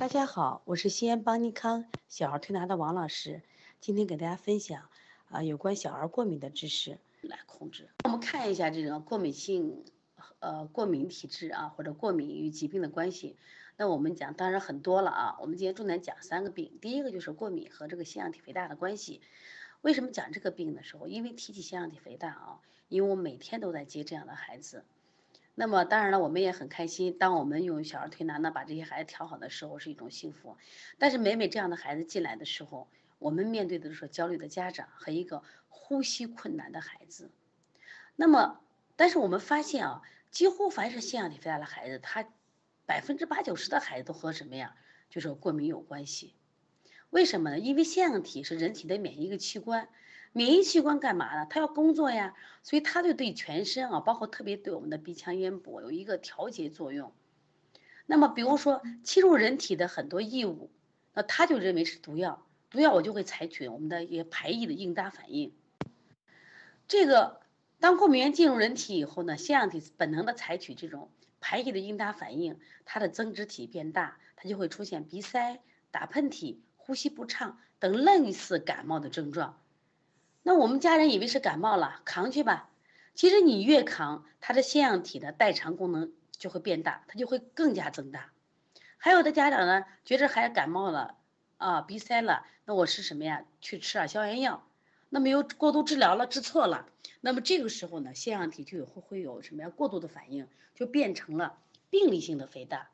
大家好，我是西安邦尼康小儿推拿的王老师，今天给大家分享啊有关小儿过敏的知识来控制。我们看一下这种过敏性呃过敏体质啊或者过敏与疾病的关系。那我们讲当然很多了啊，我们今天重点讲三个病。第一个就是过敏和这个腺样体肥大的关系。为什么讲这个病的时候？因为提起腺样体肥大啊，因为我每天都在接这样的孩子。那么当然了，我们也很开心。当我们用小儿推拿呢，把这些孩子调好的时候，是一种幸福。但是每每这样的孩子进来的时候，我们面对的是焦虑的家长和一个呼吸困难的孩子。那么，但是我们发现啊，几乎凡是腺样体肥大的孩子，他百分之八九十的孩子都和什么呀？就是过敏有关系。为什么呢？因为腺样体是人体的免疫一个器官。免疫器官干嘛呢？它要工作呀，所以它就对全身啊，包括特别对我们的鼻腔咽部有一个调节作用。那么，比如说侵入人体的很多异物，那它就认为是毒药，毒药我就会采取我们的一些排异的应答反应。这个当过敏原进入人体以后呢，腺样体本能的采取这种排异的应答反应，它的增殖体变大，它就会出现鼻塞、打喷嚏、呼吸不畅等类似感冒的症状。那我们家人以为是感冒了，扛去吧。其实你越扛，他的腺样体的代偿功能就会变大，它就会更加增大。还有的家长呢，觉着孩子感冒了，啊，鼻塞了，那我是什么呀？去吃点消炎药。那么又过度治疗了，治错了。那么这个时候呢，腺样体就会会有什么呀？过度的反应，就变成了病理性的肥大。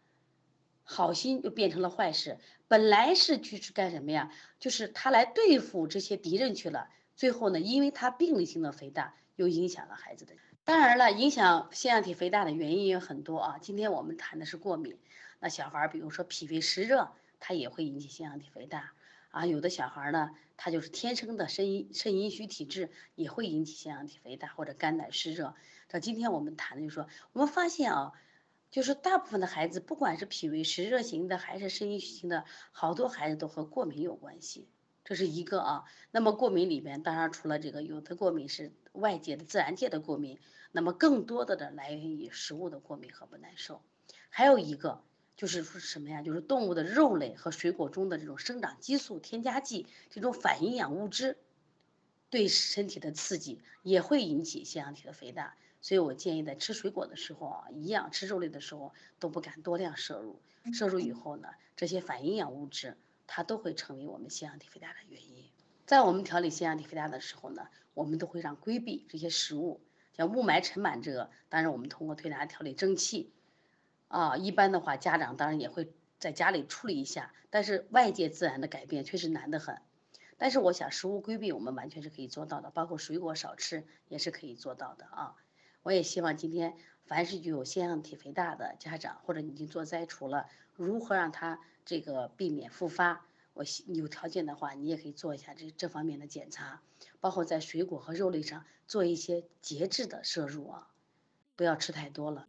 好心就变成了坏事。本来是去干什么呀？就是他来对付这些敌人去了。最后呢，因为它病理性的肥大，又影响了孩子的。当然了，影响腺样体肥大的原因也很多啊。今天我们谈的是过敏，那小孩儿比如说脾胃湿热，它也会引起腺样体肥大啊。有的小孩呢，他就是天生的肾阴肾阴虚体质，也会引起腺样体肥大或者肝胆湿热。这今天我们谈的就是说，我们发现啊，就是大部分的孩子，不管是脾胃湿热型的还是肾阴虚型的，好多孩子都和过敏有关系。这是一个啊，那么过敏里边，当然除了这个，有的过敏是外界的自然界的过敏，那么更多的的来源于食物的过敏和不耐受，还有一个就是说什么呀？就是动物的肉类和水果中的这种生长激素、添加剂这种反营养物质，对身体的刺激也会引起腺样体的肥大，所以我建议在吃水果的时候啊，一样吃肉类的时候都不敢多量摄入，摄入以后呢，这些反营养物质。它都会成为我们腺样体肥大的原因。在我们调理腺样体肥大的时候呢，我们都会让规避这些食物，像雾霾尘螨这个。当然，我们通过推拿调理正气，啊，一般的话，家长当然也会在家里处理一下。但是外界自然的改变确实难得很。但是我想，食物规避我们完全是可以做到的，包括水果少吃也是可以做到的啊。我也希望今天凡是具有腺样体肥大的家长，或者已经做摘除了，如何让他这个避免复发？我有条件的话，你也可以做一下这这方面的检查，包括在水果和肉类上做一些节制的摄入啊，不要吃太多了。